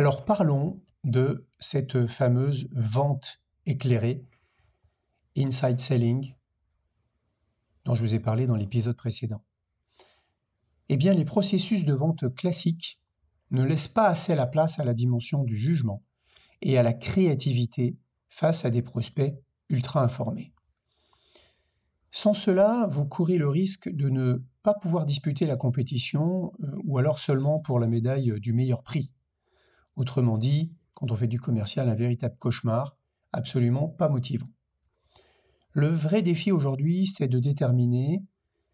Alors parlons de cette fameuse vente éclairée, inside selling, dont je vous ai parlé dans l'épisode précédent. Eh bien, les processus de vente classiques ne laissent pas assez la place à la dimension du jugement et à la créativité face à des prospects ultra informés. Sans cela, vous courez le risque de ne pas pouvoir disputer la compétition euh, ou alors seulement pour la médaille du meilleur prix. Autrement dit, quand on fait du commercial, un véritable cauchemar, absolument pas motivant. Le vrai défi aujourd'hui, c'est de déterminer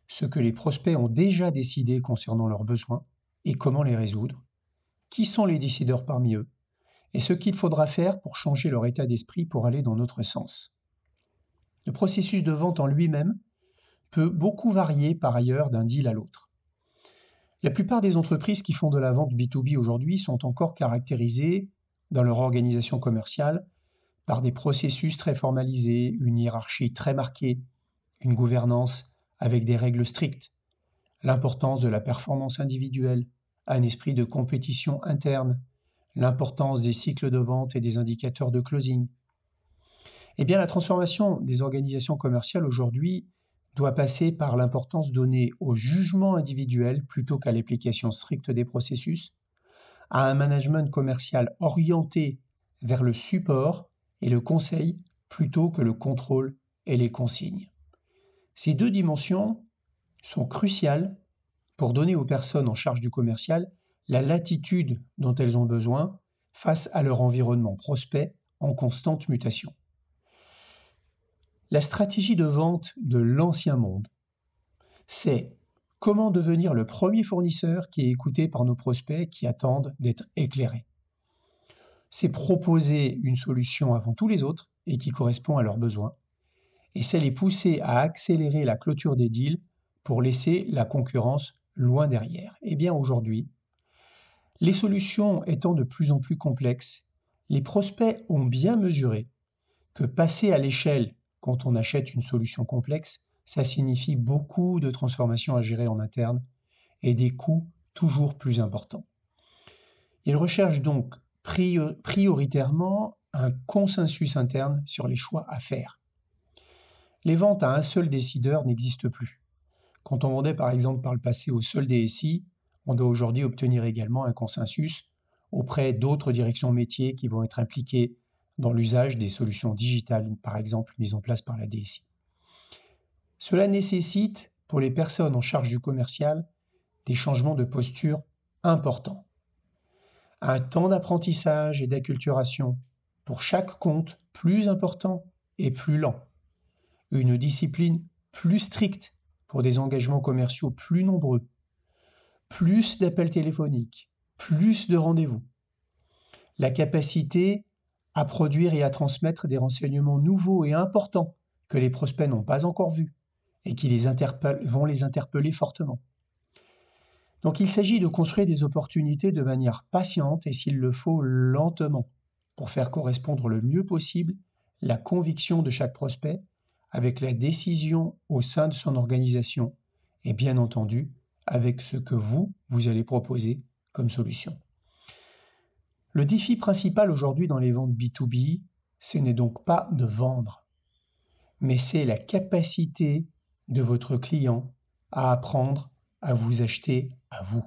ce que les prospects ont déjà décidé concernant leurs besoins et comment les résoudre, qui sont les décideurs parmi eux, et ce qu'il faudra faire pour changer leur état d'esprit pour aller dans notre sens. Le processus de vente en lui-même peut beaucoup varier par ailleurs d'un deal à l'autre. La plupart des entreprises qui font de la vente B2B aujourd'hui sont encore caractérisées, dans leur organisation commerciale, par des processus très formalisés, une hiérarchie très marquée, une gouvernance avec des règles strictes, l'importance de la performance individuelle, un esprit de compétition interne, l'importance des cycles de vente et des indicateurs de closing, eh bien, la transformation des organisations commerciales aujourd'hui doit passer par l'importance donnée au jugement individuel plutôt qu'à l'application stricte des processus, à un management commercial orienté vers le support et le conseil plutôt que le contrôle et les consignes. Ces deux dimensions sont cruciales pour donner aux personnes en charge du commercial la latitude dont elles ont besoin face à leur environnement prospect en constante mutation. La stratégie de vente de l'ancien monde, c'est comment devenir le premier fournisseur qui est écouté par nos prospects qui attendent d'être éclairés. C'est proposer une solution avant tous les autres et qui correspond à leurs besoins. Et c'est les pousser à accélérer la clôture des deals pour laisser la concurrence loin derrière. Eh bien aujourd'hui, les solutions étant de plus en plus complexes, les prospects ont bien mesuré que passer à l'échelle quand on achète une solution complexe, ça signifie beaucoup de transformations à gérer en interne et des coûts toujours plus importants. Il recherche donc prioritairement un consensus interne sur les choix à faire. Les ventes à un seul décideur n'existent plus. Quand on vendait par exemple par le passé au seul DSI, on doit aujourd'hui obtenir également un consensus auprès d'autres directions métiers qui vont être impliquées dans l'usage des solutions digitales, par exemple mises en place par la DSI. Cela nécessite, pour les personnes en charge du commercial, des changements de posture importants. Un temps d'apprentissage et d'acculturation pour chaque compte plus important et plus lent. Une discipline plus stricte pour des engagements commerciaux plus nombreux. Plus d'appels téléphoniques, plus de rendez-vous. La capacité à produire et à transmettre des renseignements nouveaux et importants que les prospects n'ont pas encore vus et qui vont les interpeller fortement. Donc il s'agit de construire des opportunités de manière patiente et s'il le faut lentement pour faire correspondre le mieux possible la conviction de chaque prospect avec la décision au sein de son organisation et bien entendu avec ce que vous, vous allez proposer comme solution. Le défi principal aujourd'hui dans les ventes B2B, ce n'est donc pas de vendre, mais c'est la capacité de votre client à apprendre à vous acheter à vous.